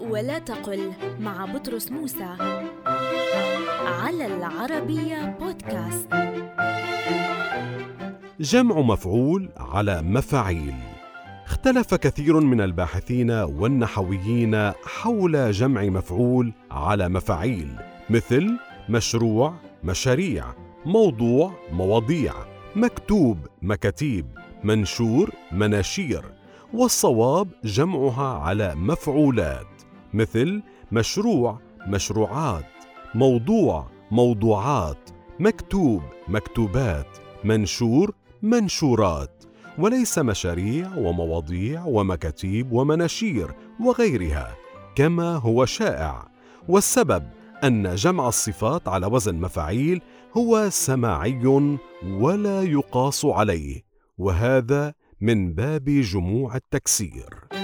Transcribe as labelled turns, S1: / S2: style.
S1: ولا تقل مع بطرس موسى على العربية بودكاست.
S2: جمع مفعول على مفاعيل. اختلف كثير من الباحثين والنحويين حول جمع مفعول على مفاعيل مثل مشروع مشاريع موضوع مواضيع مكتوب مكاتيب منشور مناشير والصواب جمعها على مفعولات. مثل مشروع مشروعات موضوع موضوعات مكتوب مكتوبات منشور منشورات وليس مشاريع ومواضيع ومكاتيب ومناشير وغيرها كما هو شائع. والسبب أن جمع الصفات على وزن مفاعيل هو سماعي ولا يقاس عليه وهذا من باب جموع التكسير.